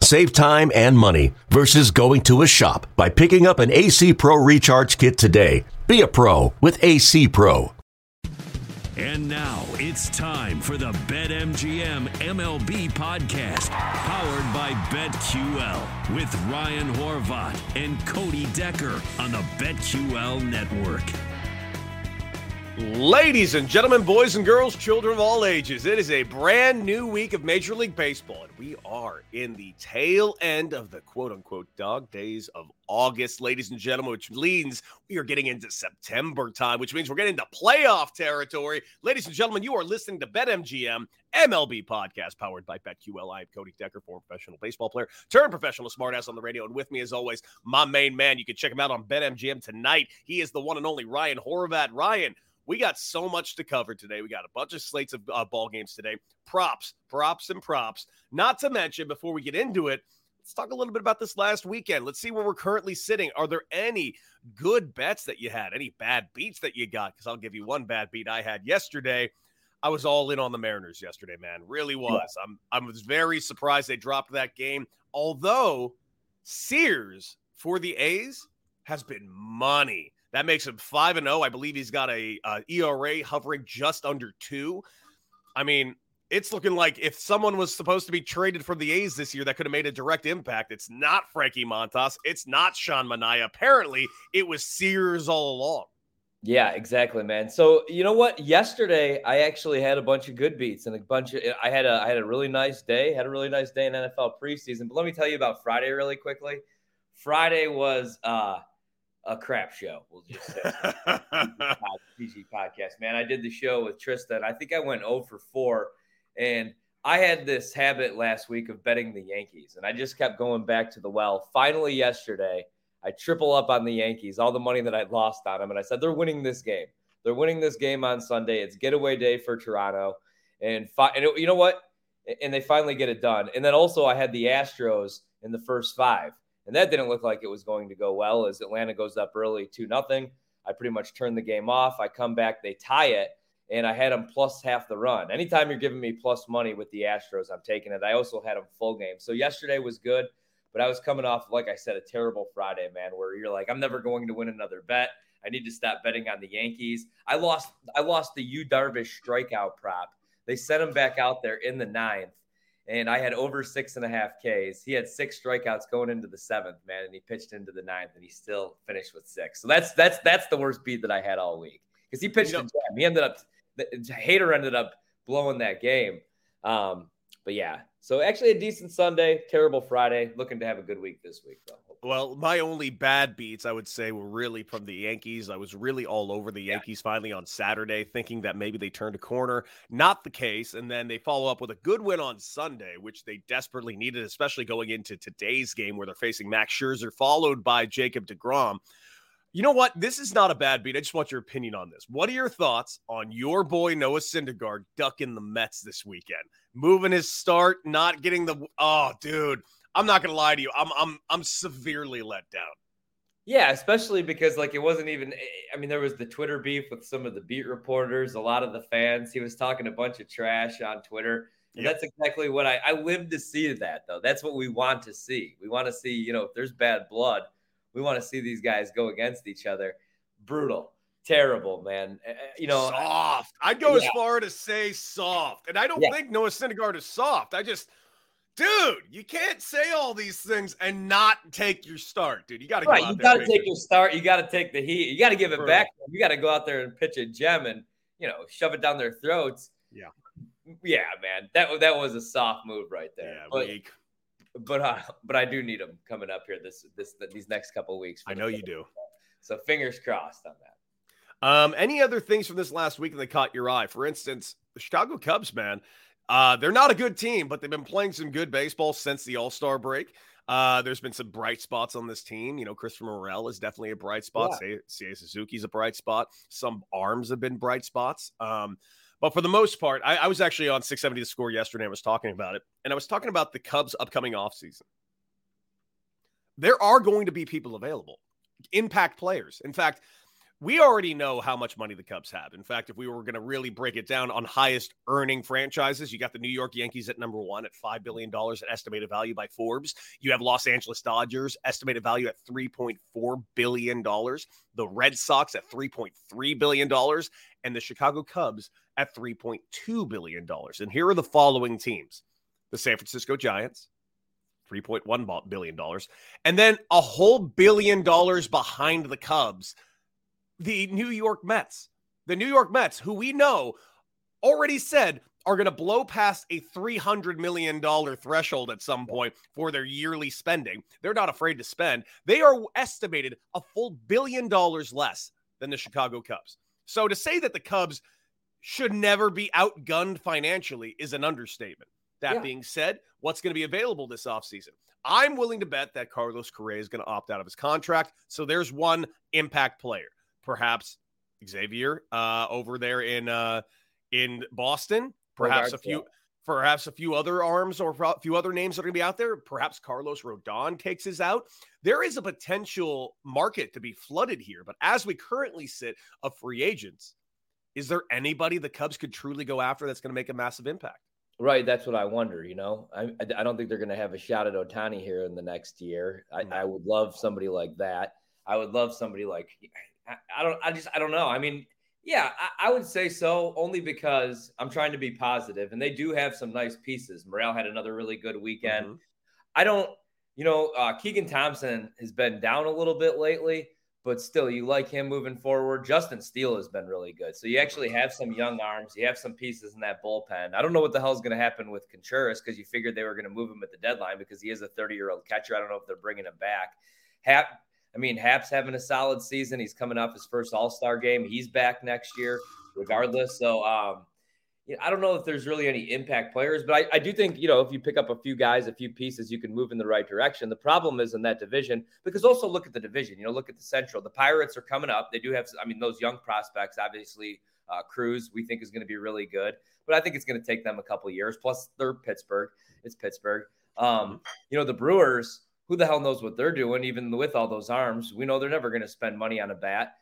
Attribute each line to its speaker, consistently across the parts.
Speaker 1: Save time and money versus going to a shop by picking up an AC Pro Recharge Kit today. Be a pro with AC Pro.
Speaker 2: And now it's time for the BetMGM MLB podcast, powered by BetQL, with Ryan Horvat and Cody Decker on the BetQL network.
Speaker 3: Ladies and gentlemen, boys and girls, children of all ages, it is a brand new week of Major League Baseball, and we are in the tail end of the quote unquote dog days of August, ladies and gentlemen, which means we are getting into September time, which means we're getting into playoff territory. Ladies and gentlemen, you are listening to BetMGM MLB podcast powered by BetQL. I am Cody Decker, former professional baseball player, turned professional smartass on the radio. And with me, as always, my main man. You can check him out on BetMGM tonight. He is the one and only Ryan Horvat. Ryan, we got so much to cover today. We got a bunch of slates of uh, ball games today. Props, props, and props. Not to mention, before we get into it, let's talk a little bit about this last weekend. Let's see where we're currently sitting. Are there any good bets that you had? Any bad beats that you got? Because I'll give you one bad beat I had yesterday. I was all in on the Mariners yesterday, man. Really was. I'm I was very surprised they dropped that game. Although Sears for the A's has been money. That makes him 5 and 0. I believe he's got a, a ERA hovering just under 2. I mean, it's looking like if someone was supposed to be traded from the A's this year that could have made a direct impact, it's not Frankie Montas, it's not Sean Manaea. Apparently, it was Sears all along.
Speaker 4: Yeah, exactly, man. So you know what? Yesterday, I actually had a bunch of good beats and a bunch of. I had a I had a really nice day. Had a really nice day in NFL preseason. But let me tell you about Friday really quickly. Friday was uh a crap show. We'll just say PG podcast, man. I did the show with Tristan. I think I went 0 for 4, and I had this habit last week of betting the Yankees, and I just kept going back to the well. Finally, yesterday, I triple up on the Yankees, all the money that I'd lost on them, and I said they're winning this game. They're winning this game on Sunday. It's getaway day for Toronto, and, fi- and it, you know what? And they finally get it done. And then also, I had the Astros in the first five. And that didn't look like it was going to go well as Atlanta goes up early 2 nothing. I pretty much turn the game off. I come back, they tie it, and I had them plus half the run. Anytime you're giving me plus money with the Astros, I'm taking it. I also had them full game. So yesterday was good, but I was coming off, like I said, a terrible Friday, man, where you're like, I'm never going to win another bet. I need to stop betting on the Yankees. I lost I lost the Yu Darvish strikeout prop. They sent him back out there in the ninth and I had over six and a half Ks. He had six strikeouts going into the seventh, man, and he pitched into the ninth, and he still finished with six. So that's that's that's the worst beat that I had all week because he pitched you know, jam. He ended up the Hader ended up blowing that game. Um, but yeah, so actually a decent Sunday, terrible Friday. Looking to have a good week this week, though.
Speaker 3: Well, my only bad beats, I would say, were really from the Yankees. I was really all over the Yankees yeah. finally on Saturday, thinking that maybe they turned a corner. Not the case. And then they follow up with a good win on Sunday, which they desperately needed, especially going into today's game where they're facing Max Scherzer, followed by Jacob DeGrom. You know what? This is not a bad beat. I just want your opinion on this. What are your thoughts on your boy Noah Syndergaard ducking the Mets this weekend? Moving his start, not getting the oh, dude. I'm not gonna lie to you. I'm I'm I'm severely let down.
Speaker 4: Yeah, especially because like it wasn't even. Eh, I mean, there was the Twitter beef with some of the beat reporters, a lot of the fans. He was talking a bunch of trash on Twitter. And yep. that's exactly what I I live to see that though. That's what we want to see. We want to see, you know, if there's bad blood, we want to see these guys go against each other. Brutal terrible, man. Eh, eh, you know,
Speaker 3: soft. I'd go yeah. as far to say soft, and I don't yeah. think Noah Syndergaard is soft. I just dude, you can't say all these things and not take your start, dude. You got to
Speaker 4: right. You got to take your start. You got to take the heat. You got to give it back. You got to go out there and pitch a gem and you know shove it down their throats.
Speaker 3: Yeah,
Speaker 4: yeah, man. That that was a soft move right there.
Speaker 3: Yeah, but, weak.
Speaker 4: But uh, but I do need them coming up here this this these next couple weeks.
Speaker 3: I know you do.
Speaker 4: So fingers crossed on that.
Speaker 3: Um, any other things from this last week that caught your eye? For instance, the Chicago Cubs, man. Uh, they're not a good team, but they've been playing some good baseball since the All Star break. Uh, there's been some bright spots on this team. You know, Christopher Morel is definitely a bright spot. Yeah. Suzuki's a bright spot. Some arms have been bright spots. Um, but for the most part, I, I was actually on 670 the score yesterday. I was talking about it, and I was talking about the Cubs' upcoming offseason. There are going to be people available, impact players. In fact, we already know how much money the Cubs have. In fact, if we were going to really break it down on highest earning franchises, you got the New York Yankees at number one at $5 billion at estimated value by Forbes. You have Los Angeles Dodgers, estimated value at $3.4 billion. The Red Sox at $3.3 billion. And the Chicago Cubs at $3.2 billion. And here are the following teams the San Francisco Giants, $3.1 billion. And then a whole billion dollars behind the Cubs the New York Mets. The New York Mets, who we know already said are going to blow past a $300 million threshold at some point for their yearly spending. They're not afraid to spend. They are estimated a full billion dollars less than the Chicago Cubs. So to say that the Cubs should never be outgunned financially is an understatement. That yeah. being said, what's going to be available this offseason? I'm willing to bet that Carlos Correa is going to opt out of his contract. So there's one impact player perhaps Xavier uh, over there in uh, in Boston. Perhaps a few, perhaps a few other arms or a few other names that are going to be out there. Perhaps Carlos Rodon takes his out. There is a potential market to be flooded here, but as we currently sit of free agents, is there anybody the Cubs could truly go after that's going to make a massive impact?
Speaker 4: Right, that's what I wonder. You know, I I don't think they're going to have a shot at Ohtani here in the next year. I, I would love somebody like that. I would love somebody like I, I don't. I just. I don't know. I mean, yeah, I, I, would say so, only because I'm trying to be positive, and they do have some nice pieces. Morel had another really good weekend. Mm-hmm. I don't. You know, uh, Keegan Thompson has been down a little bit lately, but still, you like him moving forward. Justin Steele has been really good. So you actually have some young arms. You have some pieces in that bullpen. I don't know what the hell is going to happen with Contreras because you figured they were going to move him at the deadline because he is a 30 year old catcher. I don't know if they're bringing him back. Happ, I mean, Happ's having a solid season. He's coming off his first All Star game. He's back next year, regardless. So, um, you know, I don't know if there's really any impact players, but I, I, do think, you know, if you pick up a few guys, a few pieces, you can move in the right direction. The problem is in that division, because also look at the division, you know, look at the Central. The Pirates are coming up. They do have, I mean, those young prospects, obviously, uh, Cruz, we think is going to be really good, but I think it's going to take them a couple years. Plus, they're Pittsburgh. It's Pittsburgh. Um, you know, the Brewers, who the hell knows what they're doing, even with all those arms? We know they're never going to spend money on a bat.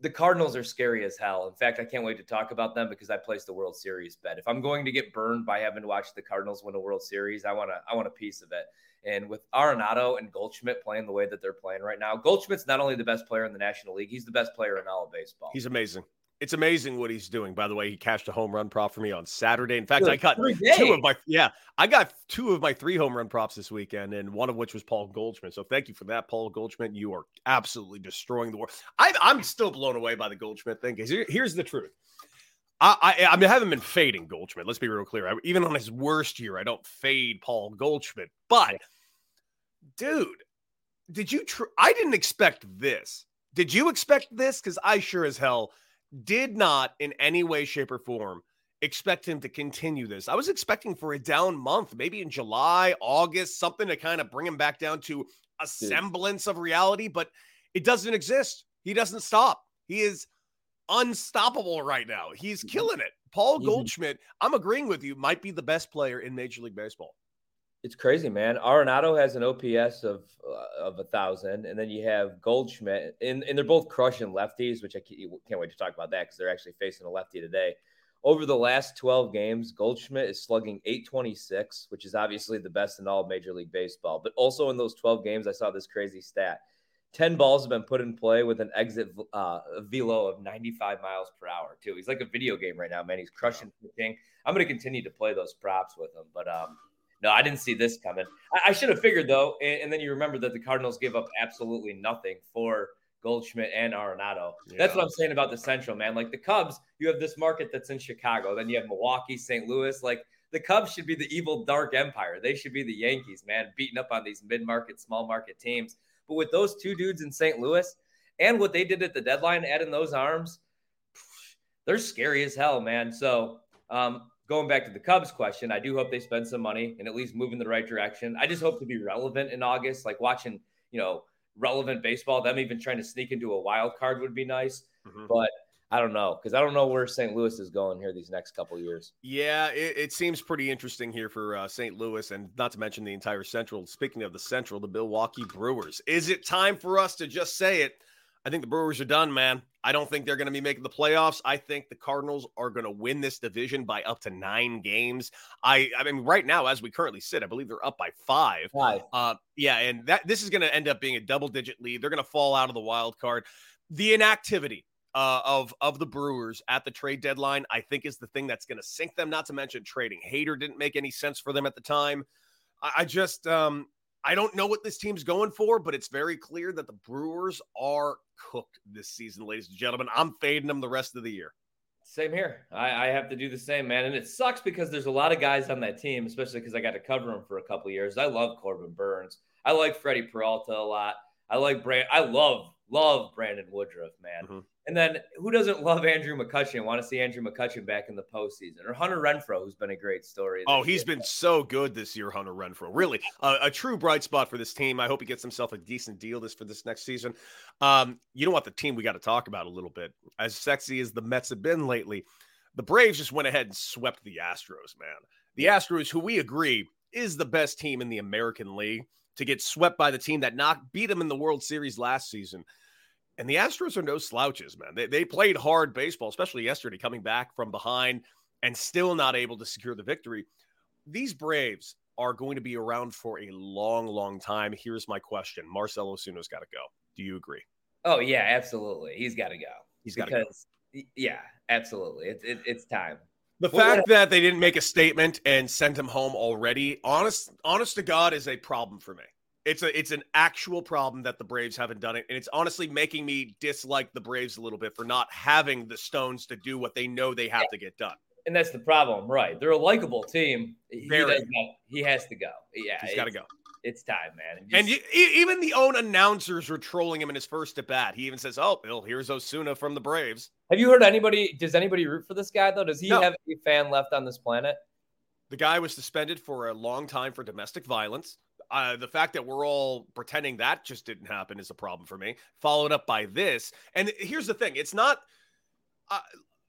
Speaker 4: The Cardinals are scary as hell. In fact, I can't wait to talk about them because I placed the World Series bet. If I'm going to get burned by having to watch the Cardinals win a World Series, I want to I want a piece of it. And with Arenado and Goldschmidt playing the way that they're playing right now, Goldschmidt's not only the best player in the National League, he's the best player in all of baseball.
Speaker 3: He's amazing. It's amazing what he's doing. By the way, he cashed a home run prop for me on Saturday. In fact, Good. I got two of my yeah, I got two of my three home run props this weekend, and one of which was Paul Goldschmidt. So thank you for that, Paul Goldschmidt. You are absolutely destroying the world. I, am still blown away by the Goldschmidt thing. Here's the truth. I, I, I, mean, I haven't been fading Goldschmidt. Let's be real clear. I, even on his worst year, I don't fade Paul Goldschmidt. But, dude, did you? Tr- I didn't expect this. Did you expect this? Because I sure as hell did not in any way, shape, or form expect him to continue this. I was expecting for a down month, maybe in July, August, something to kind of bring him back down to a semblance of reality, but it doesn't exist. He doesn't stop. He is unstoppable right now. He's killing it. Paul. Goldschmidt, I'm agreeing with you, might be the best player in Major League Baseball.
Speaker 4: It's crazy, man. Arenado has an OPS of uh, of a thousand, and then you have Goldschmidt, and, and they're both crushing lefties, which I can't wait to talk about that because they're actually facing a lefty today. Over the last 12 games, Goldschmidt is slugging 826, which is obviously the best in all of Major League Baseball. But also in those 12 games, I saw this crazy stat. 10 balls have been put in play with an exit uh, velo of 95 miles per hour, too. He's like a video game right now, man. He's crushing pitching. I'm going to continue to play those props with him. But um, no, I didn't see this coming. I, I should have figured though, and, and, then you remember that the Cardinals gave up absolutely nothing for Goldschmidt and Arenado. Yeah. That's what I'm saying about the Central, man. Like the Cubs, you have this market that's in Chicago, then you have Milwaukee, St. Louis. Like the Cubs should be the evil dark empire. They should be the Yankees, man, beating up on these mid-market, small market teams. But with those two dudes in St. Louis and what they did at the deadline, adding those arms, they're scary as hell, man. So um, going back to the Cubs question, I do hope they spend some money and at least move in the right direction. I just hope to be relevant in August, like watching, you know, relevant baseball. Them even trying to sneak into a wild card would be nice. Mm-hmm. But I don't know because I don't know where St. Louis is going here these next couple years.
Speaker 3: Yeah, it, it, seems pretty interesting here for uh, St. Louis, and not to mention the entire Central. Speaking of the Central, the Milwaukee Brewers. Is it time for us to just say it? I think the Brewers are done, man. I don't think they're going to be making the playoffs. I think the Cardinals are going to win this division by up to nine games. I, I mean, right now, as we currently sit, I believe they're up by five.
Speaker 4: Five.
Speaker 3: Uh, yeah, and that this is going to end up being a double-digit lead. They're going to fall out of the wild card. The inactivity uh, of of the Brewers at the trade deadline, I think, is the thing that's going to sink them. Not to mention trading Hader didn't make any sense for them at the time. I, I just um, I don't know what this team's going for, but it's very clear that the Brewers are cooked this season, ladies and gentlemen. I'm fading them the rest of the year.
Speaker 4: Same here. I, I, have to do the same, man. And it sucks because there's a lot of guys on that team, especially because I got to cover them for a couple years. I love Corbin Burnes. I like Freddie Peralta a lot. I like Brand. I love love Brandon Woodruff, man. Mm-hmm. And then who doesn't love Andrew McCutchen? Want to see Andrew McCutchen back in the postseason, or Hunter Renfroe, who's been a great story.
Speaker 3: Oh, he's year. been so good this year, Hunter Renfroe. Really, uh, a true bright spot for this team. I hope he gets himself a decent deal this for this next season. Um, you know what? The team we got to talk about a little bit. As sexy as the Mets have been lately, the Braves just went ahead and swept the Astros. Man, the Astros, who we agree is the best team in the American League, to get swept by the team that knocked beat them in the World Series last season. And the Astros are no slouches, man. They, they played hard baseball, especially yesterday, coming back from behind and still not able to secure the victory. These Braves are going to be around for a long, long time. Here's my question Marcelo Ozuna's got to go. Do you agree?
Speaker 4: Oh, yeah, absolutely. He's got to go.
Speaker 3: He's got to
Speaker 4: go. Yeah, absolutely. It's, it, it's time.
Speaker 3: The well, fact that they didn't make a statement and send him home already, honest, honest to God, is a problem for me. It's a it's an actual problem that the Braves haven't done it, and it's honestly making me dislike the Braves a little bit for not having the stones to do what they know they have to get done.
Speaker 4: And that's the problem, right? They're a likable team. He, he has to go. Yeah,
Speaker 3: he's got to go.
Speaker 4: It's time, man.
Speaker 3: And, just, and you, even the own announcers were trolling him in his first at bat. He even says, "Oh, Bill, here's Ozuna from the Braves."
Speaker 4: Have you heard anybody? Does anybody root for this guy though? Does he no. have a fan left on this planet?
Speaker 3: The guy was suspended for a long time for domestic violence uh, the fact that we're all pretending that just didn't happen is a problem for me. Followed up by this, and here's the thing: it's not. Uh,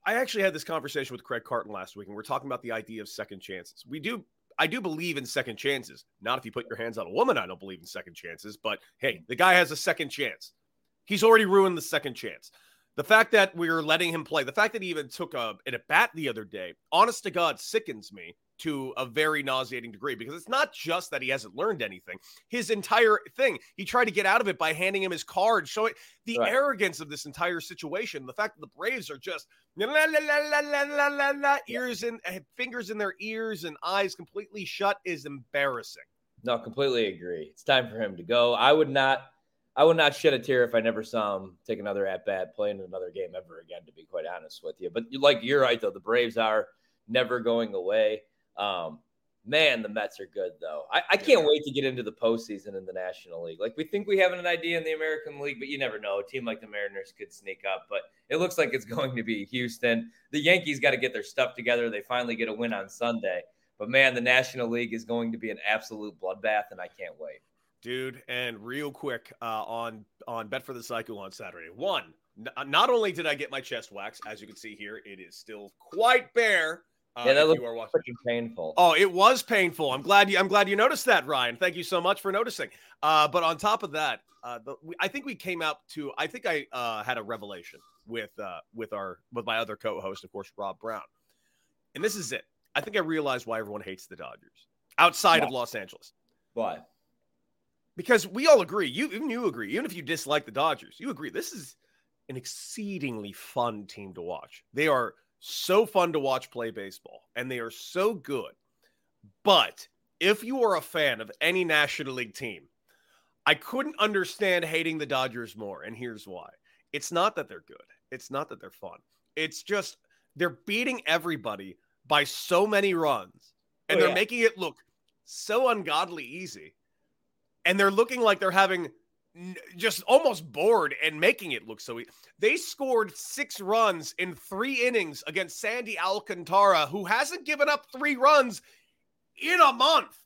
Speaker 3: I actually had this conversation with Craig Carton last week, and we're talking about the idea of second chances. We do, I do believe in second chances. Not if you put your hands on a woman, I don't believe in second chances. But hey, the guy has a second chance. He's already ruined the second chance. The fact that we're letting him play, the fact that he even took a, an at bat the other day, honest to God, sickens me to a very nauseating degree because it's not just that he hasn't learned anything. His entire thing, he tried to get out of it by handing him his card, showing the right. arrogance of this entire situation. The fact that the Braves are just la, la, la, ears and eh, fingers in their ears and eyes completely shut is embarrassing.
Speaker 4: No, completely agree. It's time for him to go. I would not. I would not shed a tear if I never saw him take another at bat, play in another game ever again. To be quite honest with you, but like you're right though, the Braves are never going away. Um, man, the Mets are good though. I, I can't wait to get into the postseason in the National League. Like we think we have an idea in the American League, but you never know. A team like the Mariners could sneak up, but it looks like it's going to be Houston. The Yankees got to get their stuff together. They finally get a win on Sunday. But man, the National League is going to be an absolute bloodbath, and I can't wait.
Speaker 3: Dude, and real quick uh, on on Bet for the Cycle on Saturday. One, n- not only did I get my chest waxed, as you can see here, it is still quite bare
Speaker 4: uh, yeah, that freaking painful.
Speaker 3: Oh, it was painful. I'm glad you. I'm glad you noticed that, Ryan. Thank you so much for noticing. Uh, but on top of that, uh, the, we, I think we came out to. I think I uh, had a revelation with uh, with our with my other co-host, of course, Rob Brown. And this is it. I think I realized why everyone hates the Dodgers outside of Los Angeles.
Speaker 4: Why?
Speaker 3: Because we all agree. You even you agree. Even if you dislike the Dodgers, you agree this is an exceedingly fun team to watch. They are so fun to watch play baseball, and they are so good. But if you are a fan of any National League team, I couldn't understand hating the Dodgers more. And here's why it's not that they're good, it's not that they're fun. It's just they're beating everybody by so many runs, and oh, they're yeah. making it look so ungodly easy. And they're looking like they're having just almost bored and making it look so easy. They scored six runs in three innings against Sandy Alcantara, who hasn't given up three runs in a month.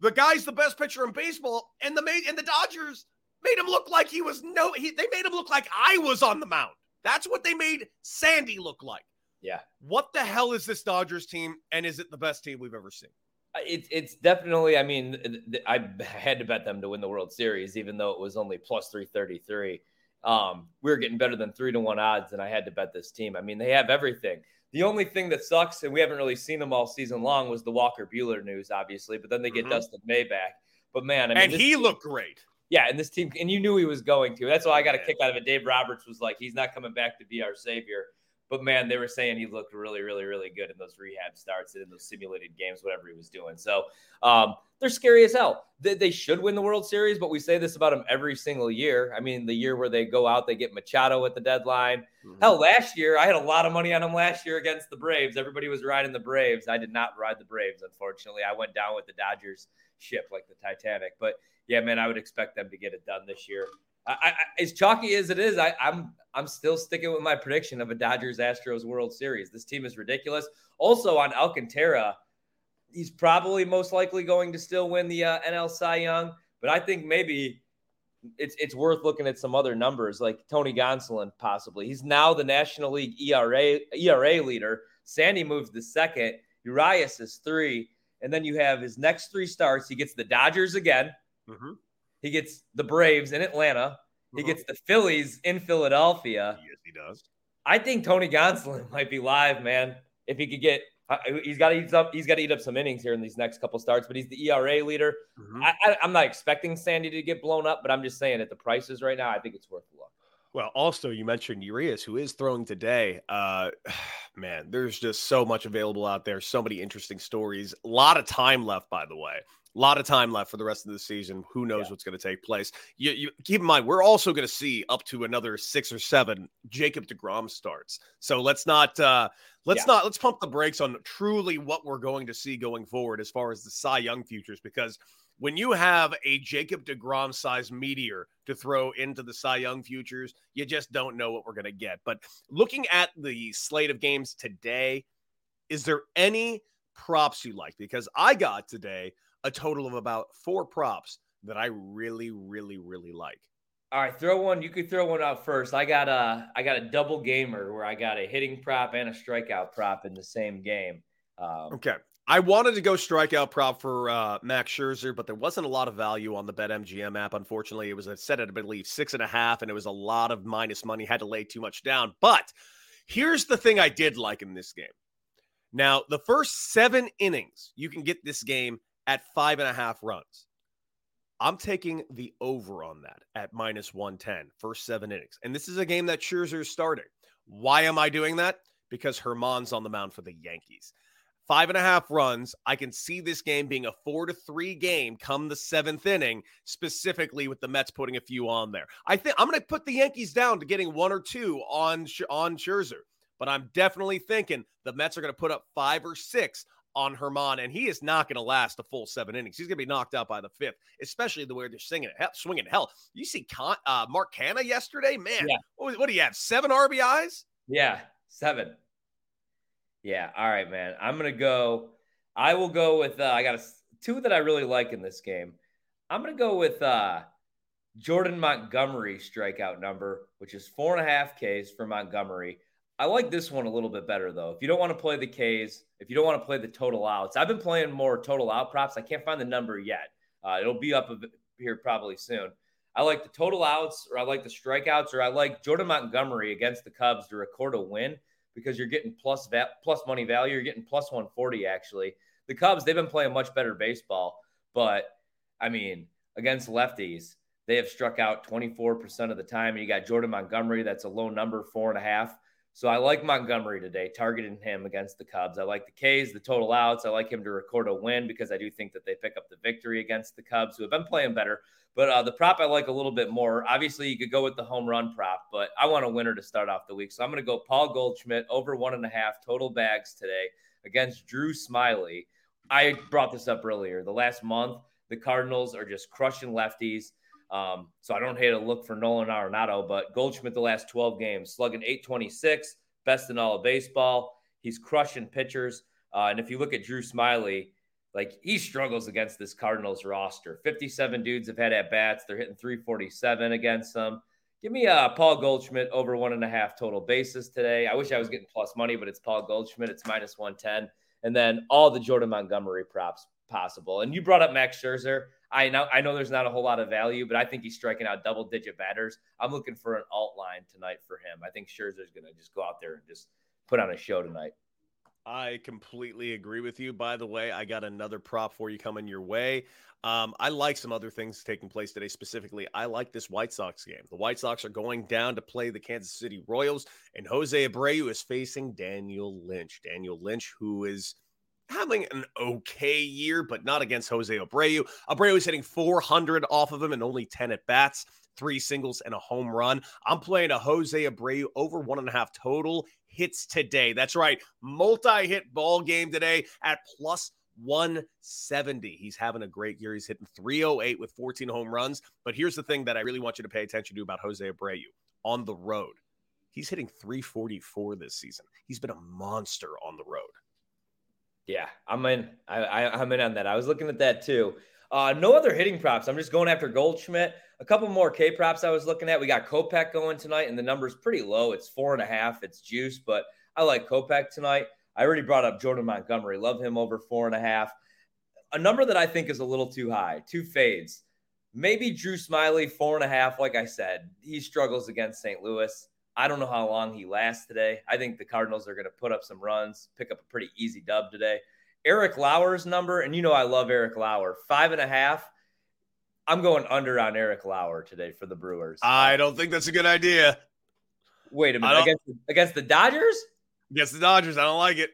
Speaker 3: The guy's the best pitcher in baseball, and the made and the Dodgers made him look like he was no. He, they made him look like I was on the mound. That's what they made Sandy look like.
Speaker 4: Yeah.
Speaker 3: What the hell is this Dodgers team, and is it the best team we've ever seen?
Speaker 4: It's it's definitely. I mean, I had to bet them to win the World Series, even though it was only plus three thirty three. Um, we were getting better than three to one odds, and I had to bet this team. I mean, they have everything. The only thing that sucks, and we haven't really seen them all season long, was the Walker Buehler news, obviously. But then they get mm-hmm. Dustin May back. But man, I mean,
Speaker 3: and he team, looked great.
Speaker 4: Yeah, and this team, and you knew he was going to. That's why I got a kick out of it. Dave Roberts was like, he's not coming back to be our savior. But man, they were saying he looked really, really, really good in those rehab starts and in those simulated games, whatever he was doing. So um, they're scary as hell. They, they, should win the World Series, but we say this about them every single year. I mean, the year where they go out, they get Machado at the deadline. Mm-hmm. Hell, last year I had a lot of money on them last year against the Braves. Everybody was riding the Braves. I did not ride the Braves, unfortunately. I went down with the Dodgers ship like the Titanic. But yeah, man, I would expect them to get it done this year. I, I, as chalky as it is, I, I'm I'm still sticking with my prediction of a Dodgers Astros World Series. This team is ridiculous. Also on Alcantara, he's probably most likely going to still win the uh, NL Cy Young, but I think maybe it's it's worth looking at some other numbers like Tony Gonsolin possibly. He's now the National League ERA ERA leader. Sandy moves to second. Urias is three, and then you have his next three starts. He gets the Dodgers again. Mm-hmm. He gets the Braves in Atlanta. He uh-huh. gets the Phillies in Philadelphia.
Speaker 3: Yes, he does.
Speaker 4: I think Tony Gonsolin might be live, man. If he could get, uh, he's got to eat up. He's got to eat up some innings here in these next couple starts. But he's the ERA leader. Mm-hmm. I, am not expecting Sandy to get blown up, but I'm just saying at the prices right now, I think it's worth a look.
Speaker 3: Well, also you mentioned Urias, who is throwing today. Uh, man, there's just so much available out there. So many interesting stories. A lot of time left, by the way. A lot of time left for the rest of the season. Who knows yeah. what's going to take place? You, you, keep in mind, we're also going to see up to another six or seven Jacob Degrom starts. So let's not uh, let's yeah. not let's pump the brakes on truly what we're going to see going forward as far as the Cy Young futures because when you have a Jacob DeGrom sized meteor to throw into the Cy Young futures, you just don't know what we're going to get. But looking at the slate of games today, is there any props you like? Because I got today a total of about four props that I really, really, really like.
Speaker 4: All right, throw one. You could throw one out first. I got a, I got a double gamer where I got a hitting prop and a strikeout prop in the same game.
Speaker 3: Um, okay. I wanted to go strikeout prop for uh, Max Scherzer, but there wasn't a lot of value on the BetMGM app. Unfortunately, it was a set at I believe six and a half, and it was a lot of minus money. Had to lay too much down. But here's the thing I did like in this game. Now, the first seven innings, you can get this game at five and a half runs. I'm taking the over on that at minus 110, first seven innings. And this is a game that Scherzer is starting. Why am I doing that? Because Germán's on the mound for the Yankees. Five and a half runs. I can see this game being a four to three game come the seventh inning, specifically with the Mets putting a few on there. I think I'm going to put the Yankees down to getting one or two on on Scherzer, but I'm definitely thinking the Mets are going to put up five or six on Germán, and he is not going to last a full seven innings. He's going to be knocked out by the fifth, especially the way they're singing hell, swinging hell. You see Con, uh, Mark Canha yesterday, man. Yeah. What, what do you have? Seven RBIs?
Speaker 4: Yeah, seven. Yeah. All right, man. I'm gonna go. I will go with. Uh, I got a, two that I really like in this game. I'm gonna go with uh, Jordan Montgomery strikeout number, which is four and a half Ks for Montgomery. I like this one a little bit better though. If you don't want to play the Ks, if you don't want to play the total outs, I've been playing more total out props. I can't find the number yet. Uh, it'll be up here probably soon. I like the total outs, or I like the strikeouts, or I like Jordan Montgomery against the Cubs to record a win because you're getting plus va- plus money value. You're getting plus 140 actually. The Cubs they've been playing much better baseball, but I mean against lefties they have struck out 24% of the time. And you got Jordan Montgomery, that's a low number, four and a half. So I like Montgomery today, targeting him against the Cubs. I like the K's, the total outs. I like him to record a win because I do think that they pick up the victory against the Cubs, who have been playing better. But uh, the prop I like a little bit more. Obviously, you could go with the home run prop, but I want a winner to start off the week. So I'm going to go Paul Goldschmidt over one and a half total bags today against Drew Smyly. I brought this up earlier. The last month, the Cardinals are just crushing lefties. Um, so I don't hate a look for Nolan Arenado, but Goldschmidt the last 12 games, slugging 826, best in all of baseball. He's crushing pitchers. Uh, and if you look at Drew Smyly, like he struggles against this Cardinals roster. 57 dudes have had at bats. They're hitting 347 against them. Give me uh, Paul Goldschmidt over one and a half total bases today. I wish I was getting plus money, but it's Paul Goldschmidt. It's minus 110. And then all the Jordan Montgomery props possible. And you brought up Max Scherzer. I know I know there's not a whole lot of value, but I think he's striking out double digit batters. I'm looking for an alt line tonight for him. I think Scherzer's going to just go out there and just put on a show tonight.
Speaker 3: I completely agree with you. By the way, I got another prop for you coming your way. Um, I like some other things taking place today. Specifically, I like this White Sox game. The White Sox are going down to play the Kansas City Royals, and Jose Abreu is facing Daniel Lynch. Daniel Lynch, who is having an okay year, but not against Jose Abreu. Abreu is hitting 400 off of him and only 10 at bats, three singles and a home run. I'm playing a Jose Abreu over one and a half total hits today. That's right, multi hit ball game today at plus 170. He's having a great year. He's hitting 308 with 14 home runs. But here's the thing that I really want you to pay attention to about Jose Abreu on the road. He's hitting 344 this season. He's been a monster on the road.
Speaker 4: Yeah, I'm in. I, I, am in on that. I was looking at that too. Uh, no other hitting props. I'm just going after Goldschmidt. A couple more K props I was looking at. We got Kopech going tonight, and the number's pretty low. It's four and a half. It's juice, but I like Kopech tonight. I already brought up Jordan Montgomery. Love him over four and a half. A number that I think is a little too high. Two fades. Maybe Drew Smyly, four and a half. Like I said, he struggles against St. Louis. I don't know how long he lasts today. I think the Cardinals are going to put up some runs, pick up a pretty easy dub today. Eric Lauer's number, and you know I love Eric Lauer, five and a half. I'm going under on Eric Lauer today for the Brewers.
Speaker 3: I don't think that's a good idea.
Speaker 4: Wait a minute. Against, against the Dodgers?
Speaker 3: Against the Dodgers. I don't like it.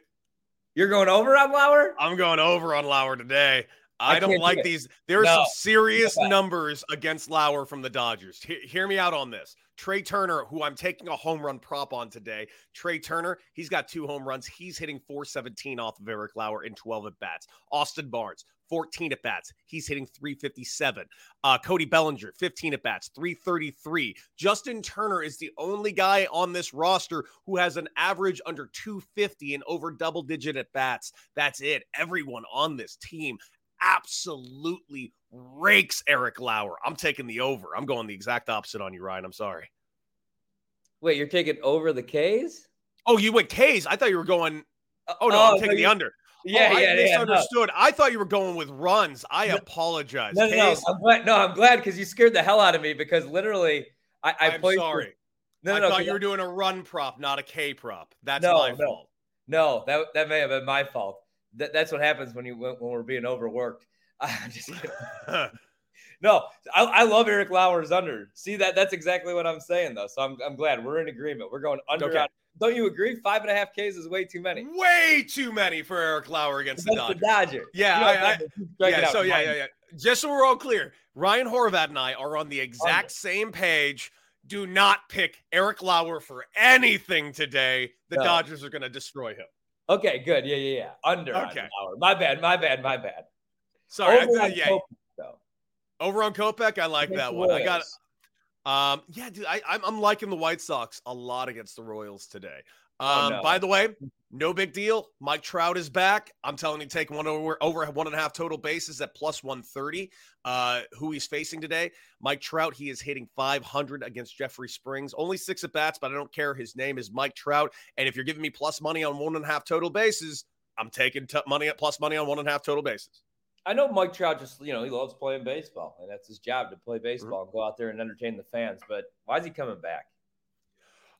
Speaker 4: You're going over on Lauer?
Speaker 3: I'm going over on Lauer today. I, I don't like these. There are no. some serious numbers against Lauer from the Dodgers. He- hear me out on this. Trea Turner, who I'm taking a home run prop on today. Trea Turner, he's got two home runs. He's hitting 417 off of Eric Lauer in 12 at bats. Austin Barnes, 14 at bats. He's hitting 357. Uh, Cody Bellinger, 15 at bats, 333. Justin Turner is the only guy on this roster who has an average under 250 and over double digit at bats. That's it. Everyone on this team absolutely rakes Eric Lauer. I'm taking the over. I'm going the exact opposite on you, Ryan. I'm sorry.
Speaker 4: Wait, you're taking over the K's?
Speaker 3: Oh, you went K's. I thought you were going. Uh, oh no, oh, I'm taking no, the under.
Speaker 4: Yeah, oh, yeah,
Speaker 3: I misunderstood.
Speaker 4: Yeah,
Speaker 3: no. I thought you were going with runs. I no, apologize.
Speaker 4: No, no, no, I'm glad. No, I'm glad because you scared the hell out of me because literally, I, I
Speaker 3: am sorry. For, no, I thought you were doing a run prop, not a K prop. That's
Speaker 4: no,
Speaker 3: my
Speaker 4: no.
Speaker 3: fault.
Speaker 4: No, that that may have been my fault. That, that's what happens when you when we're being overworked. I'm just kidding. no, I, I, love Eric Lauer's under. See that? That's exactly what I'm saying, though. So I'm, I'm glad we're in agreement. We're going under. Okay. Don't you agree? Five and a half Ks is way too many.
Speaker 3: Way too many for Eric Lauer against, the Dodgers.
Speaker 4: The Dodger.
Speaker 3: Yeah, you know, I, I, yeah. So yeah, yeah, yeah. Just so we're all clear, Ryan Horvat and I are on the exact under. same page. Do not pick Eric Lauer for anything today. The no. Dodgers are going to destroy him.
Speaker 4: Okay, good. Yeah, yeah, yeah. Under okay. Lauer. My bad. My bad. My bad.
Speaker 3: Sorry, Over I, yeah. Kopech, Over on Kopech, I like that one. I got um, yeah, dude, I, I'm, I'm liking the White Sox a lot against the Royals today. Um, oh, no. by the way, no big deal. Mike Trout is back. I'm telling you, take one over over one and a half total bases at plus 130. Uh, who he's facing today? Mike Trout. He is hitting 500 against Jeffrey Springs. Only six at bats, but I don't care. His name is Mike Trout. And if you're giving me plus money on one and a half total bases, I'm taking t- money at plus money on one and a half total bases.
Speaker 4: I know Mike Trout just, you know, he loves playing baseball, and that's his job to play baseball mm-hmm. and go out there and entertain the fans. But why is he coming back?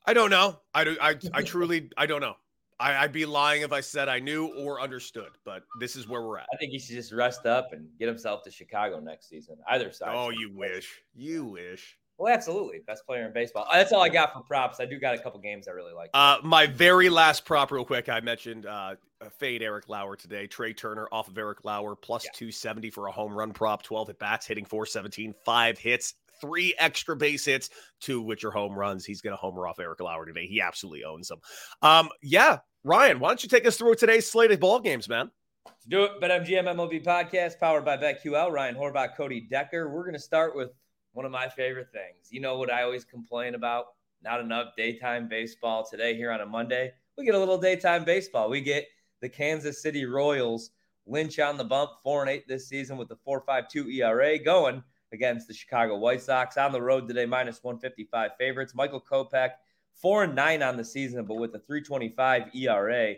Speaker 3: I don't know. I do. I, I truly, I don't know. I, would be lying if I said I knew or understood, but this is where we're at.
Speaker 4: I think he should just rest up and get himself to Chicago next season. Either side.
Speaker 3: Oh, you wish. You wish.
Speaker 4: Well, absolutely. Best player in baseball. That's all I got for props. I do got a couple games I really like.
Speaker 3: Uh, my very last prop, real quick. I mentioned uh, fade Eric Lauer today. Trea Turner off of Eric Lauer, plus yeah. 270 for a home run prop, 12 at bats, hitting 417, five hits, three extra base hits, two which are home runs. He's going to homer off Eric Lauer today. He absolutely owns them. Um, yeah, Ryan, why don't you take us through today's slate of ball games, man?
Speaker 4: Let's do it. BetMGM MLB podcast powered by BetQL. Ryan Horvat, Cody Decker. We're going to start with one of my favorite things. You know what I always complain about? Not enough daytime baseball today here on a Monday. We get a little daytime baseball. We get the Kansas City Royals Lynch on the bump, four and eight this season with the four five two ERA going against the Chicago White Sox on the road today, minus 155 favorites. Michael Kopech, four and nine on the season, but with a 325 ERA.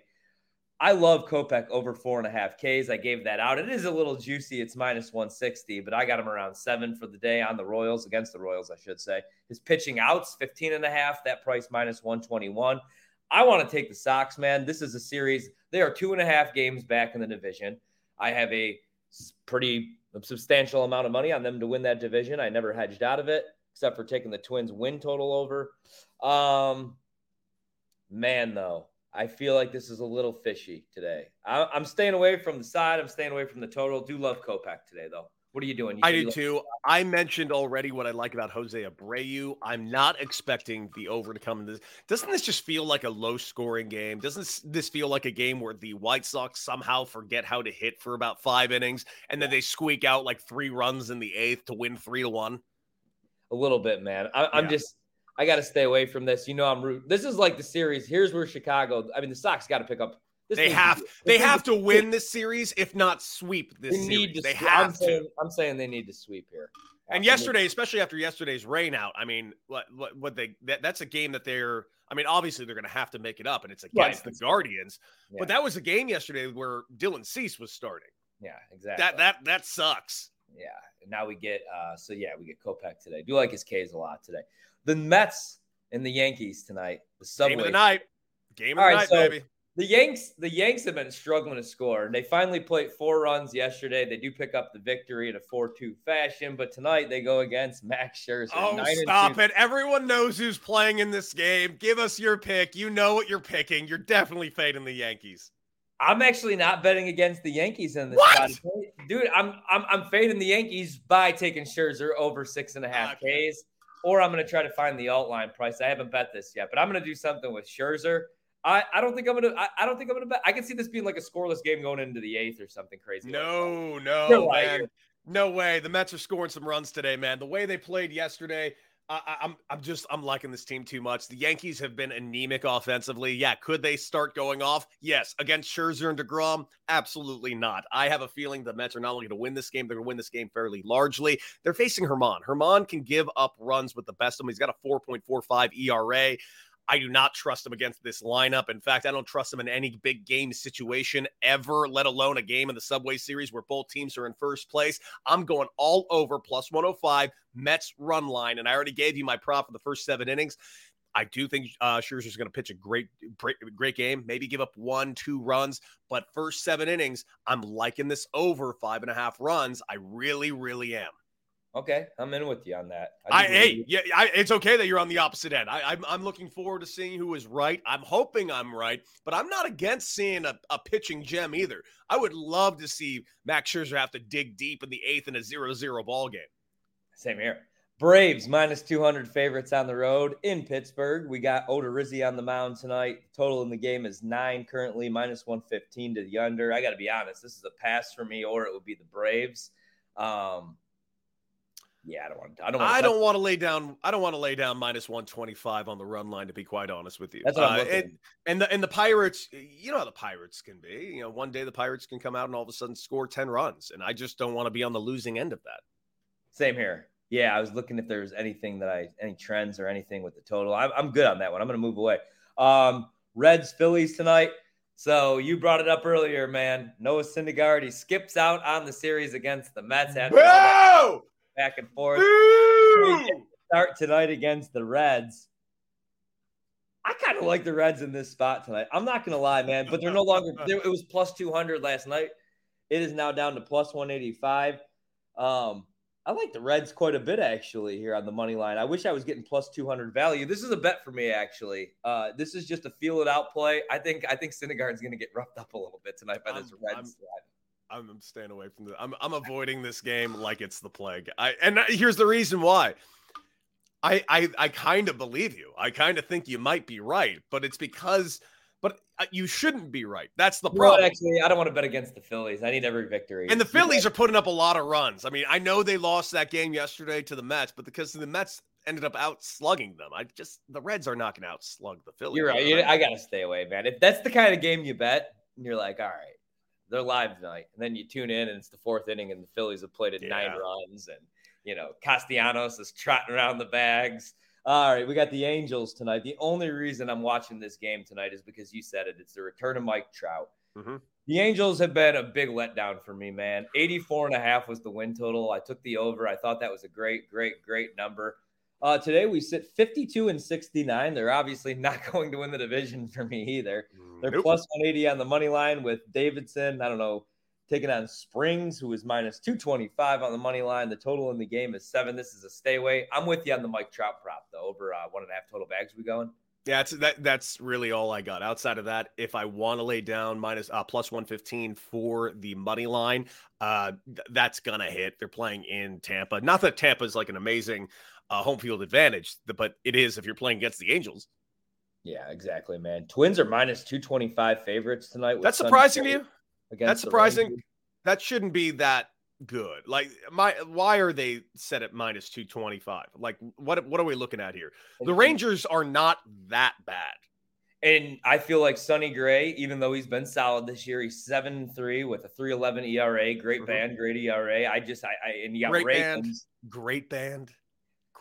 Speaker 4: I love Kopech over four and a half Ks. I gave that out. It is a little juicy. It's minus 160, but I got him around seven for the day on the Royals, against the Royals, I should say. His pitching outs, 15 and a half, that price minus 121. I want to take the Sox, man. This is a series. They are two and a half games back in the division. I have a pretty substantial amount of money on them to win that division. I never hedged out of it, except for taking the Twins win total over. Um, man, though, I feel like this is a little fishy today. I, am staying away from the side. I'm staying away from the total. Do love Kopech today, though. What are you doing? You
Speaker 3: I do too. I mentioned already what I like about Jose Abreu. I'm not expecting the over to come in this. Doesn't this just feel like a low scoring game? Doesn't this feel like a game where the White Sox somehow forget how to hit for about five innings and then they squeak out like three runs in the eighth to win three to one?
Speaker 4: A little bit, man. I, am just I got to stay away from this. You know, I'm root. This is like the series. Here's where Chicago. I mean, the Sox got to pick up.
Speaker 3: they have. They have to win this series, if not sweep this they series. To, they have
Speaker 4: I'm
Speaker 3: to.
Speaker 4: Saying, I'm saying they need to sweep here.
Speaker 3: And yesterday, especially after yesterday's rain out, I mean, what what, they that, that's a game that they're. I mean, obviously they're going to have to make it up, and it's against right. the Guardians. Yeah. But that was a game yesterday where Dylan Cease was starting.
Speaker 4: Yeah, exactly.
Speaker 3: That that that sucks.
Speaker 4: Yeah. And now we get uh so yeah, we get Kopech today. Do like his K's a lot today. The Mets and the Yankees tonight. The subway.
Speaker 3: Game of the night. Game of All the right, night, so baby.
Speaker 4: The Yanks, the Yanks have been struggling to score. and They finally played four runs yesterday. They do pick up the victory in a 4-2 fashion, but tonight they go against Max Scherzer.
Speaker 3: Oh, stop it. Everyone knows who's playing in this game. Give us your pick. You know what you're picking. You're definitely fading the Yankees.
Speaker 4: I'm actually not betting against the Yankees in this what? spot. Dude, I'm I'm I'm fading the Yankees by taking Scherzer over six and a half okay. Ks or I'm going to try to find the alt line price. I haven't bet this yet, but I'm going to do something with Scherzer. I, I don't think I'm gonna I, I don't think I'm gonna bet. I can see this being like a scoreless game going into the eighth or something crazy.
Speaker 3: No, like no, man. No way. The Mets are scoring some runs today, man. The way they played yesterday, I, I'm I'm just I'm liking this team too much. The Yankees have been anemic offensively. Yeah, could they start going off? Yes, against Scherzer and Degrom, absolutely not. I have a feeling the Mets are not only going to win this game, they're going to win this game fairly largely. They're facing Germán. Germán can give up runs with the best of them. He's got a 4.45 ERA. I do not trust him against this lineup. In fact, I don't trust him in any big game situation ever, let alone a game in the Subway Series where both teams are in first place. I'm going all over plus 105 Mets run line, and I already gave you my prop for the first seven innings. I do think uh, Scherzer's going to pitch a great, great, great game. Maybe give up one, two runs, but first seven innings, I'm liking this over five and a half runs. I really, really am.
Speaker 4: Okay, I'm in with you on that.
Speaker 3: I, I hey, yeah, I, it's okay that you're on the opposite end. I, I'm, I'm looking forward to seeing who is right. I'm hoping I'm right, but I'm not against seeing a, a pitching gem either. I would love to see Max Scherzer have to dig deep in the eighth in a 0-0 ball game.
Speaker 4: Same here. Braves minus 200 favorites on the road in Pittsburgh. We got Odorizzi on the mound tonight. Total in the game is nine currently, minus 115 to the under. I got to be honest, this is a pass for me, or it would be the Braves. Um, yeah, I don't want. To, I don't. Want to
Speaker 3: I don't want to lay down. I don't want to lay down minus one twenty five on the run line. To be quite honest with you,
Speaker 4: that's what I'm uh,
Speaker 3: and, and the and the Pirates. You know how the Pirates can be. You know, one day the Pirates can come out and all of a sudden score ten runs, and I just don't want to be on the losing end of that.
Speaker 4: Same here. Yeah, I was looking if there's anything that I any trends or anything with the total. I'm, I'm good on that one. I'm going to move away. Um, Reds Phillies tonight. So you brought it up earlier, man. Noah Syndergaard he skips out on the series against the Mets.
Speaker 3: After
Speaker 4: back and forth. Start tonight against the Reds. I kind of like the Reds in this spot tonight. I'm not going to lie, man, but they're no longer, it was plus 200 last night. It is now down to plus 185. Um, I like the Reds quite a bit actually here on the money line. I wish I was getting plus 200 value. This is a bet for me actually. Uh, this is just a feel it out play. I think I think Syndergaard's going to get roughed up a little bit tonight by this I'm, Reds. I'm,
Speaker 3: I'm, staying away from the. I'm I'm avoiding this game like it's the plague. I and here's the reason why. I I I kind of believe you. I kind of think you might be right, but it's because but uh, you shouldn't be right. That's the
Speaker 4: You know what,
Speaker 3: problem.
Speaker 4: actually, I don't want to bet against the Phillies. I need every victory.
Speaker 3: And the Phillies are putting up a lot of runs. I mean, I know they lost that game yesterday to the Mets, but because the Mets ended up out slugging them, I just the Reds are not going to outslug the Phillies.
Speaker 4: You're right.
Speaker 3: You I
Speaker 4: I gotta stay away, man. If that's the kind of game you bet, and you're like, all right, they're live tonight, and then you tune in and it's the fourth inning, and the Phillies have played at nine runs, and you know Castellanos is trotting around the bags. All right, we got the Angels tonight. The only reason I'm watching this game tonight is because you said it. It's the return of Mike Trout.
Speaker 3: Mhm.
Speaker 4: The Angels have been a big letdown for me, man. 84 and a half was the win total. I took the over. I thought that was a great, great, great number. Uh, today we sit 52 and 69. They're obviously not going to win the division for me either. They're
Speaker 3: Nope.
Speaker 4: plus 180 on the money line with Davidson. I don't know, taking on Springs, who is minus 225 on the money line. The total in the game is seven. This is a stay away. I'm with you on the Mike Trout prop, though, over uh, one and a half total bags. We going?
Speaker 3: Yeah, it's, that that's really all I got. Outside of that, if I want to lay down minus uh, plus one fifteen for the money line, uh, th- that's gonna hit. They're playing in Tampa. Not that Tampa is like an amazing uh, home field advantage, but it is if you're playing against the Angels.
Speaker 4: Yeah, exactly, man. Twins are minus 225 favorites tonight.
Speaker 3: That's surprising to you. That's surprising. That shouldn't be that good. Like my, why are they set at minus two twenty five? Like what what are we looking at here? The Rangers are not that bad.
Speaker 4: And I feel like Sonny Gray, even though he's been solid this year, he's seven three with a three eleven ERA. Great
Speaker 3: Mhm.
Speaker 4: band, great ERA. I just I, I and you got
Speaker 3: Great
Speaker 4: Ray
Speaker 3: band. Great band.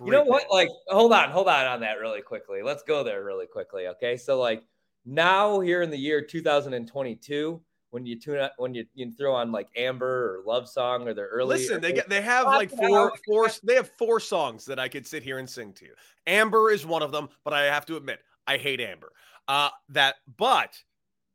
Speaker 4: You know
Speaker 3: Great
Speaker 4: what? Like, hold on, hold on on that really quickly. Let's go there really quickly. Okay. So, like, now here in the year 2022, when you tune up, when you, you throw on like Amber or Love Song or their early.
Speaker 3: Listen, they get they have like four four they have four songs that I could sit here and sing to you. Amber is one of them, but I have to admit, I hate Amber. Uh that but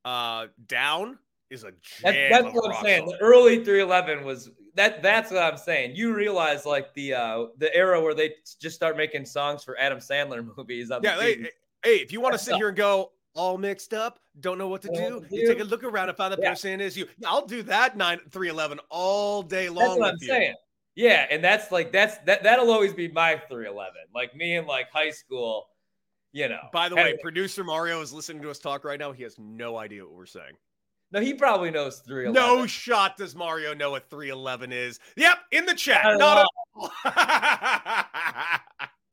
Speaker 3: uh Down is a jam.
Speaker 4: That's, that's what I'm saying.
Speaker 3: song.
Speaker 4: The early 311 was that. That's what I'm saying. You realize like the uh the era where they just start making songs for Adam Sandler movies. On
Speaker 3: Yeah,
Speaker 4: the
Speaker 3: hey, hey, if you want to sit here and go all mixed up, don't know what to do, you take a look around and find the
Speaker 4: Yeah.
Speaker 3: person is you. I'll do that nine three eleven all day long.
Speaker 4: That's what
Speaker 3: with
Speaker 4: I'm
Speaker 3: you.
Speaker 4: saying. Yeah, and that's like that's that that'll always be my 311. Like me in like high school, you know.
Speaker 3: By the way, producer Mario is listening to us talk right now. He has no idea what we're saying.
Speaker 4: no, he probably knows 311.
Speaker 3: No shot does Mario know what 311 is. Yep, in the chat.
Speaker 4: Not at
Speaker 3: Not
Speaker 4: all.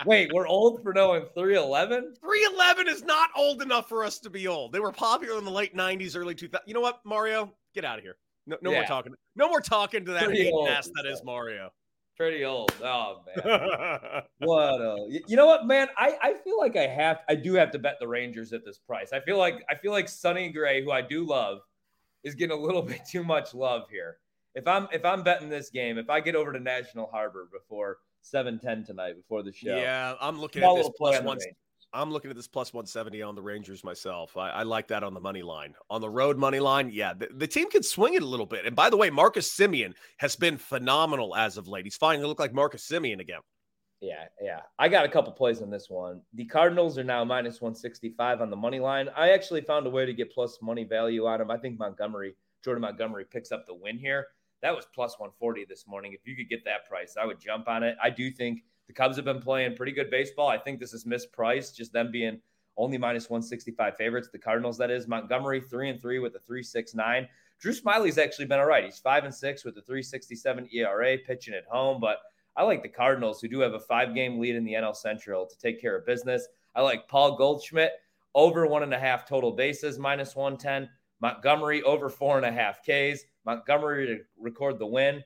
Speaker 4: Wait, we're old for knowing 311?
Speaker 3: 311 is not old enough for us to be old. They were popular in the late 90s, early 2000s. You know what, Mario? Get out of here. No, no more talking. No more talking to that
Speaker 4: Pretty
Speaker 3: ass that is. Mario.
Speaker 4: Pretty old. Oh man. What a you know what, man? I, I feel like I have I do have to bet the Rangers at this price. I feel like I feel like Sonny Gray, who I do love, is getting a little bit too much love here. If I'm if I'm betting this game, if I get over to National Harbor before 710 tonight before the show.
Speaker 3: Yeah, I'm looking at this plus
Speaker 4: on
Speaker 3: one. I'm looking at this plus 170 on the Rangers myself. I, I like that on the money line. On the road money line, yeah, the, the team can swing it a little bit. And by the way, Marcus Semien has been phenomenal as of late. He's finally look like Marcus Semien again.
Speaker 4: Yeah, yeah. I got a couple plays on this one. The Cardinals are now minus 165 on the money line. I actually found a way to get plus money value on them. I think Montgomery, Jordan Montgomery picks up the win here. That was plus 140 this morning. If you could get that price, I would jump on it. I do think the Cubs have been playing pretty good baseball. I think this is mispriced, just them being only minus 165 favorites. The Cardinals, that is. Montgomery, three and three with a 369. Drew Smyly's actually been all right. He's five and six with a 367 ERA, pitching at home, but I like the Cardinals, who do have a five game lead in the NL Central, to take care of business. I like Paul Goldschmidt over one and a half total bases, minus 110. Montgomery over four and a half Ks. Montgomery to record the win.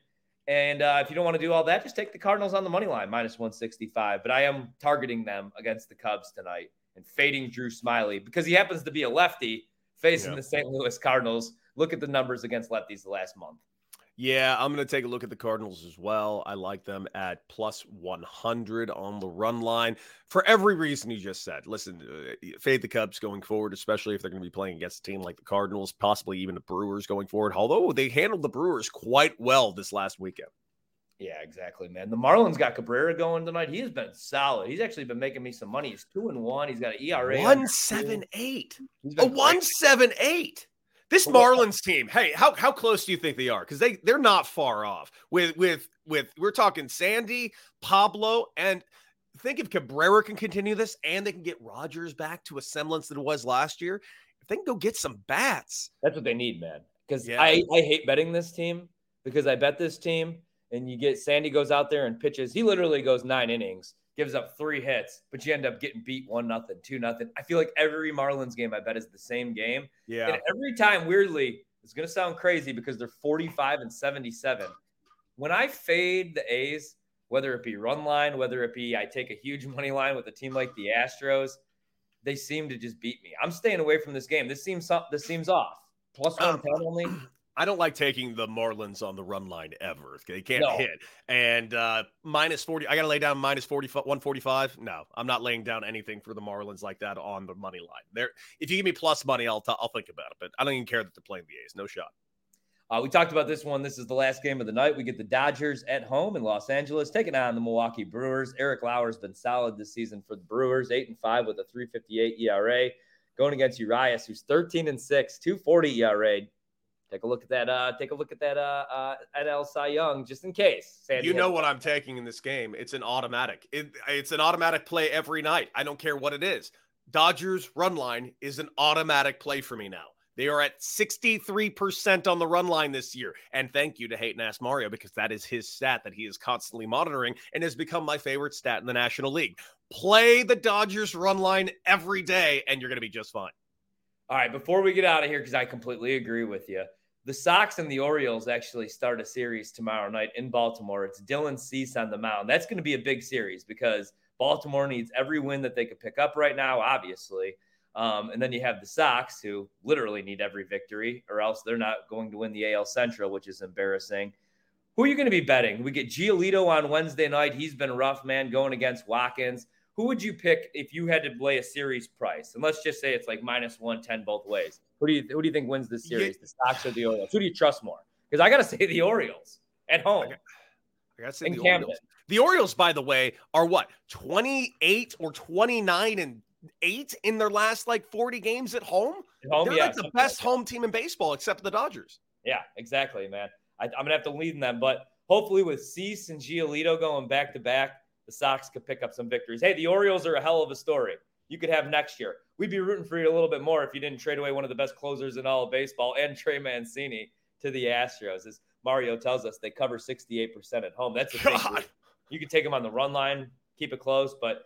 Speaker 4: And uh, if you don't want to do all that, just take the Cardinals on the money line, minus 165. But I am targeting them against the Cubs tonight and fading Drew Smyly because he happens to be a lefty facing the St. Louis Cardinals. Look at the numbers against lefties the last month.
Speaker 3: Yeah, I'm going to take a look at the Cardinals as well. I like them at plus 100 on the run line for every reason you just said. Listen, uh, fade the Cubs going forward, especially if they're going to be playing against a team like the Cardinals, possibly even the Brewers going forward. Although they handled the Brewers quite well this last weekend.
Speaker 4: Yeah, exactly, man. The Marlins got Cabrera going tonight. He's been solid. He's actually been making me some money. He's two and one. He's got an ERA
Speaker 3: One seven eight. A one seven eight. This Marlins team, hey, how how close do you think they are? Because they they're not far off. With with with we're talking Sandy, Pablo, and think if Cabrera can continue this, and they can get Rogers back to a semblance that it was last year. if they can go get some bats.
Speaker 4: That's what they need, man. Because yeah. I, I hate betting this team because I bet this team and you get Sandy goes out there and pitches. He literally goes nine innings, gives up three hits, but you end up getting beat one nothing, two nothing. I feel like every Marlins game I bet is the same game.
Speaker 3: Yeah.
Speaker 4: And every time, weirdly, it's gonna sound crazy because they're 45 and 77. When I fade the A's, whether it be run line, whether it be I take a huge money line with a team like the Astros, they seem to just beat me. I'm staying away from this game. This seems this seems off. Plus one um, only.
Speaker 3: I don't like taking the Marlins on the run line ever. They can't no. hit. And uh, minus 40, I got to lay down minus 40, 145. No, I'm not laying down anything for the Marlins like that on the money line. There, if you give me plus money, I'll, t- I'll think about it. But I don't even care that they're playing the A's. No shot.
Speaker 4: Uh, we talked about this one. This is the last game of the night. We get the Dodgers at home in Los Angeles, taking on the Milwaukee Brewers. Eric Lauer's been solid this season for the Brewers, eight and five with a 3.58 ERA, going against Urias, who's 13 and six, 2.40 ERA. Take a look at that. Uh, take a look at that. Uh, uh, NL Cy Young, just in case.
Speaker 3: Sandy you know what I'm taking in this game. It's an automatic. It, it's an automatic play every night. I don't care what it is. Dodgers run line is an automatic play for me now. They are at 63% on the run line this year. And thank you to Hate and Ask Mario because that is his stat that he is constantly monitoring and has become my favorite stat in the National League. Play the Dodgers run line every day and you're going to be just fine.
Speaker 4: All right, before we get out of here, because I completely agree with you, the Sox and the Orioles actually start a series tomorrow night in Baltimore. It's Dylan Cease on the mound. That's going to be a big series because Baltimore needs every win that they could pick up right now, obviously. Um, and then you have the Sox, who literally need every victory, or else they're not going to win the AL Central, which is embarrassing. Who are you going to be betting? We get Giolito on Wednesday night. He's been rough, man, going against Watkins who would you pick if you had to lay a series price? And let's just say it's like minus 110 both ways. Who do you who do you think wins this series? Yeah. The Sox or the Orioles? Who do you trust more? Because I got to say the Orioles at home.
Speaker 3: I got to say the Camden. Orioles. The Orioles, by the way, are what 28 or 29 and eight in their last like 40 games at home. At home They're yeah, like the best like home team in baseball, except the Dodgers.
Speaker 4: Yeah, exactly, man. I, am gonna have to lead in them, but hopefully with Cease and Giolito going back to back, the Sox could pick up some victories. Hey, the Orioles are a hell of a story. You could have next year. We'd be rooting for you a little bit more if you didn't trade away one of the best closers in all of baseball and Trey Mancini to the Astros. As Mario tells us, they cover 68% at home. That's a big You could take them on the run line, keep it close. But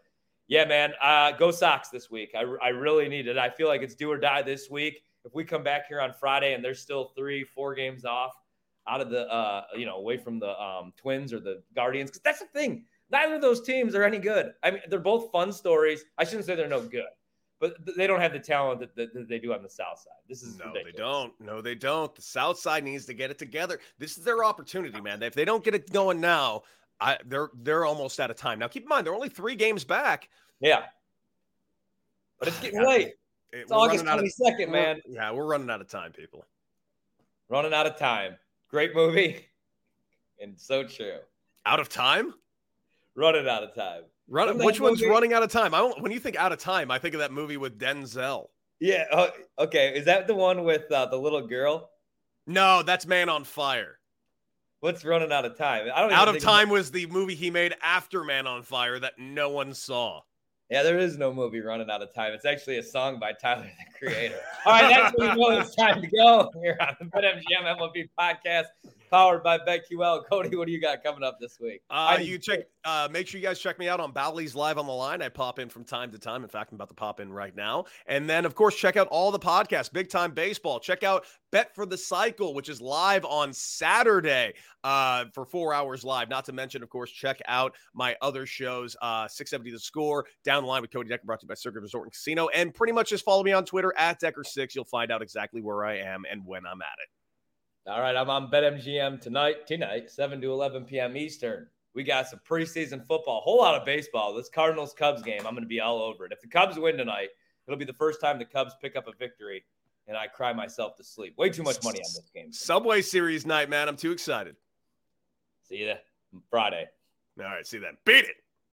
Speaker 4: yeah, man, uh, go Sox this week. I, I really need it. I feel like it's do or die this week. If we come back here on Friday and there's still three, four games off out of the, uh, you know, away from the um, Twins or the Guardians, because that's the thing Neither of those teams are any good. I mean, they're both fun stories. I shouldn't say they're no good, but they don't have the talent that, that, that they do on the South Side. This is
Speaker 3: no,
Speaker 4: ridiculous.
Speaker 3: they don't. No, they don't. The South Side needs to get it together. This is their opportunity, man. If they don't get it going now, I, they're they're almost out of time. Now, keep in mind they're only three games back.
Speaker 4: Yeah, but it's getting late. It, It's August twenty second, man.
Speaker 3: Yeah, we're running out of time, people.
Speaker 4: Running out of time. Great movie, and so true.
Speaker 3: Out of time?
Speaker 4: Running out of time.
Speaker 3: Run, which one's running out of time? I when you think out of time, I think of that movie with Denzel.
Speaker 4: Yeah. Uh, okay. Is that the one with uh, the little girl?
Speaker 3: No, that's Man on Fire.
Speaker 4: What's running out of time?
Speaker 3: I don't. Out of time was the movie he made after Man on Fire that no one saw.
Speaker 4: Yeah, there is no movie running out of time. It's actually a song by Tyler the Creator. All right, that's when we know it's time to go here on the BetMGM MLB podcast powered by BetQL. Cody, what do you got coming up this week?
Speaker 3: Uh, you check. Uh, make sure you guys check me out on Bally's Live on the Line. I pop in from time to time. In fact, I'm about to pop in right now. And then, of course, check out all the podcasts. Big Time Baseball. Check out Bet for the Cycle, which is live on Saturday uh, for four hours live. Not to mention, of course, check out my other shows. Uh, 670 The Score, Down the Line with Cody Decker, brought to you by Circa Resort and Casino. And pretty much just follow me on Twitter at Decker6. You'll find out exactly where I am and when I'm at it.
Speaker 4: All right, I'm on BetMGM tonight, tonight, 7 to 11 p.m. Eastern. We got some preseason football, a whole lot of baseball. This Cardinals Cubs game, I'm going to be all over it. If the Cubs win tonight, it'll be the first time the Cubs pick up a victory, and I cry myself to sleep. Way too much money on this game.
Speaker 3: Subway Series night, man. I'm too excited.
Speaker 4: See you Friday.
Speaker 3: All right, see you then. Beat it.